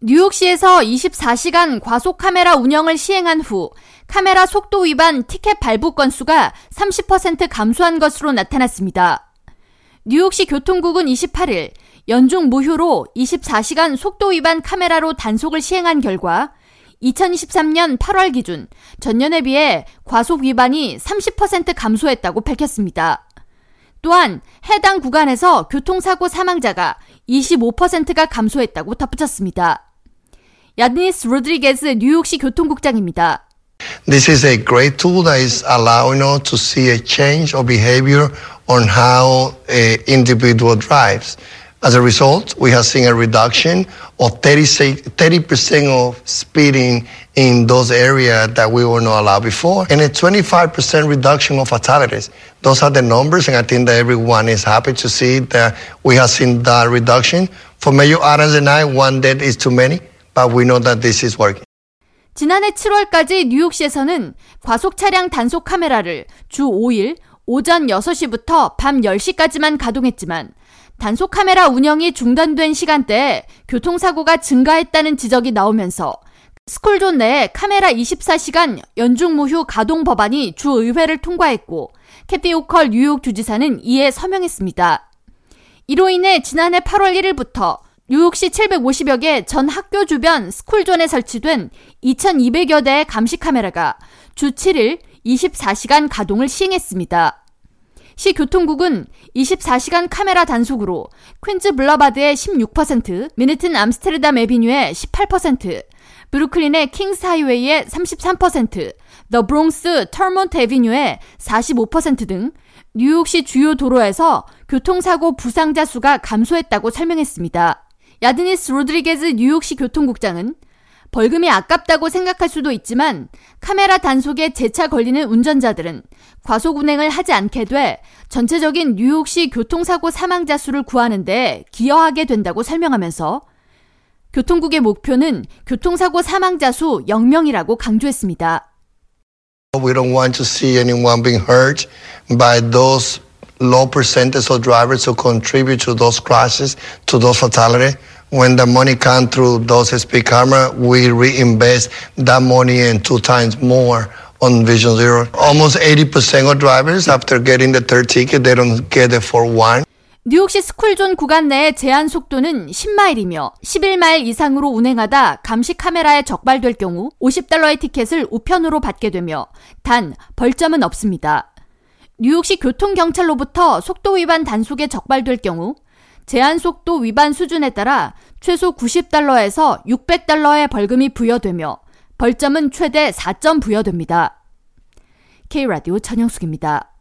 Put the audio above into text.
뉴욕시에서 24시간 과속 카메라 운영을 시행한 후 카메라 속도 위반 티켓 발부 건수가 30% 감소한 것으로 나타났습니다. 뉴욕시 교통국은 28일 연중 무휴로 24시간 속도 위반 카메라로 단속을 시행한 결과 2023년 8월 기준 전년에 비해 과속 위반이 30% 감소했다고 밝혔습니다. 또한 해당 구간에서 교통사고 사망자가 25%가 감소했다고 덧붙였습니다. 야드니스 로드리게스 뉴욕시 교통국장입니다. This is a great tool that is allowing us to see a change of behavior on how an individual drives. As a result, we have seen a reduction of 30, percent of speeding in those areas that we were not allowed before, and a 25% reduction of fatalities. Those are the numbers, and I think that everyone is happy to see that we have seen that reduction. For Mayor Adams and I, one death is too many, but we know that this is working. 지난해 7월까지 뉴욕시에서는 과속 차량 단속 카메라를 주 5일 오전 6시부터 밤 10시까지만 가동했지만 단속 카메라 운영이 중단된 시간대에 교통사고가 증가했다는 지적이 나오면서 스쿨존 내에 카메라 24시간 연중무휴 가동 법안이 주의회를 통과했고 캐시 호컬 뉴욕 주지사는 이에 서명했습니다. 이로 인해 지난해 8월 1일부터 뉴욕시 750여 개 전 학교 주변 스쿨존에 설치된 2200여 대의 감시 카메라가 주 7일 24시간 가동을 시행했습니다. 시 교통국은 24시간 카메라 단속으로 퀸즈 블러바드의 16%, 맨해튼 암스테르담 에비뉴의 18%, 브루클린의 킹스 하이웨이의 33%, 더 브롱스 트레몬트 에비뉴의 45%등 뉴욕시 주요 도로에서 교통사고 부상자 수가 감소했다고 설명했습니다. 이다니스 로드리게즈 뉴욕시 교통국장은 벌금이 아깝다고 생각할 수도 있지만 카메라 단속에 재차 걸리는 운전자들은 과속 운행을 하지 않게 돼 전체적인 뉴욕시 교통사고 사망자 수를 구하는데 기여하게 된다고 설명하면서 교통국의 목표는 교통사고 사망자 수 0명이라고 강조했습니다. We don't want to see anyone being hurt by those low percentage of drivers who contribute to those crashes, to those fatalities. When the money comes through those speed camera, we reinvest that money and two times more on Vision Zero. Almost 80% of drivers, after getting the third ticket, they don't get it for one. 뉴욕시 스쿨존 구간 내의 제한 속도는 10마일이며 11마일 이상으로 운행하다 감시 카메라에 적발될 경우 50달러의 티켓을 우편으로 받게 되며 단 벌점은 없습니다. 뉴욕시 교통경찰로부터 속도 위반 단속에 적발될 경우 제한 속도 위반 수준에 따라 최소 90달러에서 600달러의 벌금이 부여되며 벌점은 최대 4점 부여됩니다. K라디오 전영숙입니다.